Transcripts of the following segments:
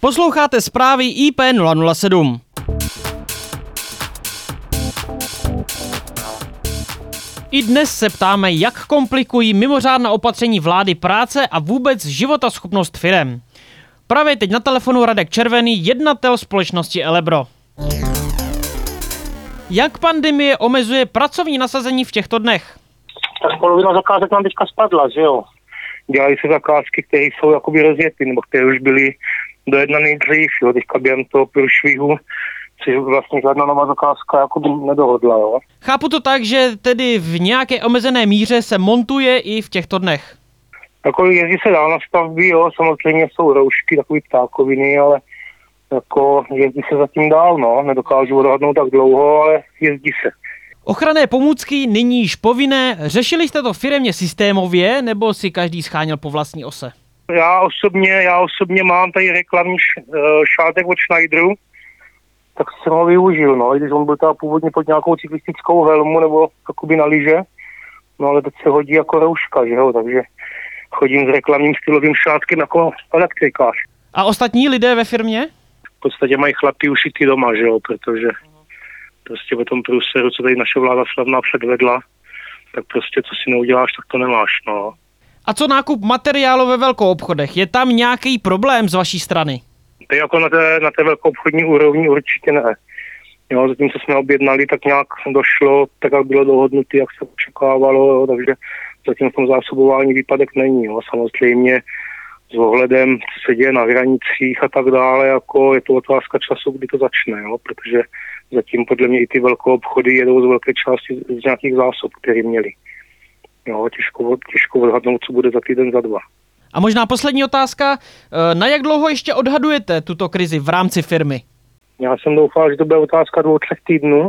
Posloucháte zprávy IP007. I dnes se ptáme, jak komplikují mimořádná opatření vlády práce a vůbec životaschopnost firem. Právě teď na telefonu Radek Červený, jednatel společnosti Elebro. Jak pandemie omezuje pracovní nasazení v těchto dnech? Tak polovina zakázek nám teďka spadla, že jo. Dělají se zakázky, které jsou jakoby rozjety, nebo které už byly dojednané dřív, jo. Teďka během toho průšvihu si vlastně žádná nová zakázka jakoby nedohodla, jo. Chápu to tak, že tedy v nějaké omezené míře se montuje i v těchto dnech. Jako jezdí se dál na stavby, jo, samozřejmě jsou roušky, takové ptákoviny, ale jako jezdí se zatím dál, no, nedokážu odhadnout tak dlouho, ale jezdí se. Ochranné pomůcky nyní již povinné. Řešili jste to firmě systémově, nebo si každý scháněl po vlastní ose? Já osobně, já osobně mám tady reklamní eh, šátek od Schneideru, tak jsem ho využil, no, i když on byl teda původně pod nějakou cyklistickou helmu nebo jakoby na lyže, no ale teď se hodí jako rouška, že jo, takže chodím s reklamním stylovým šátkem jako elektrikář. A ostatní lidé ve firmě? v podstatě mají chlapy ušitý doma, že jo, protože prostě ve tom průseru, co tady naše vláda slavná předvedla, tak prostě co si neuděláš, tak to nemáš, no. A co nákup materiálu ve velkou obchodech? Je tam nějaký problém z vaší strany? To jako na té, na té velkou obchodní úrovni určitě ne. Jo, zatím, co jsme objednali, tak nějak došlo, tak jak bylo dohodnuté, jak se očekávalo, jo, takže zatím v tom zásobování výpadek není. Jo. Samozřejmě s ohledem, co se děje na hranicích a tak dále, jako je to otázka času, kdy to začne, jo, protože zatím podle mě i ty velké obchody jedou z velké části z nějakých zásob, které měli. Jo, těžko, těžko odhadnout, co bude za týden, za dva. A možná poslední otázka. E, Na jak dlouho ještě odhadujete tuto krizi v rámci firmy? Já jsem doufal, že to bude otázka dvou, třech týdnů.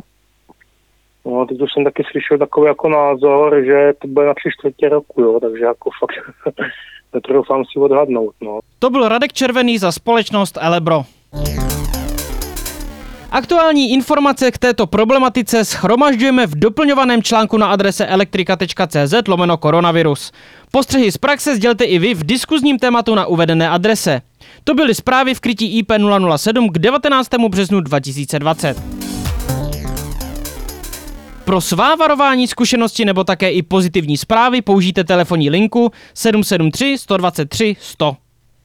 No, teď už jsem taky slyšel takový jako názor, že to bude na tři čtvrtě roku, jo, takže jako fakt netroufám si odhadnout, no. To byl Radek Červený za společnost Elebro. Aktuální informace k této problematice schromažďujeme v doplňovaném článku na adrese elektrika.cz lomeno koronavirus. Postřehy z praxe sdělte i vy v diskuzním tématu na uvedené adrese. To byly zprávy v krytí IP 007 k 19. březnu 2020. Pro svá varování, zkušenosti nebo také i pozitivní zprávy použijte telefonní linku 773 123 100.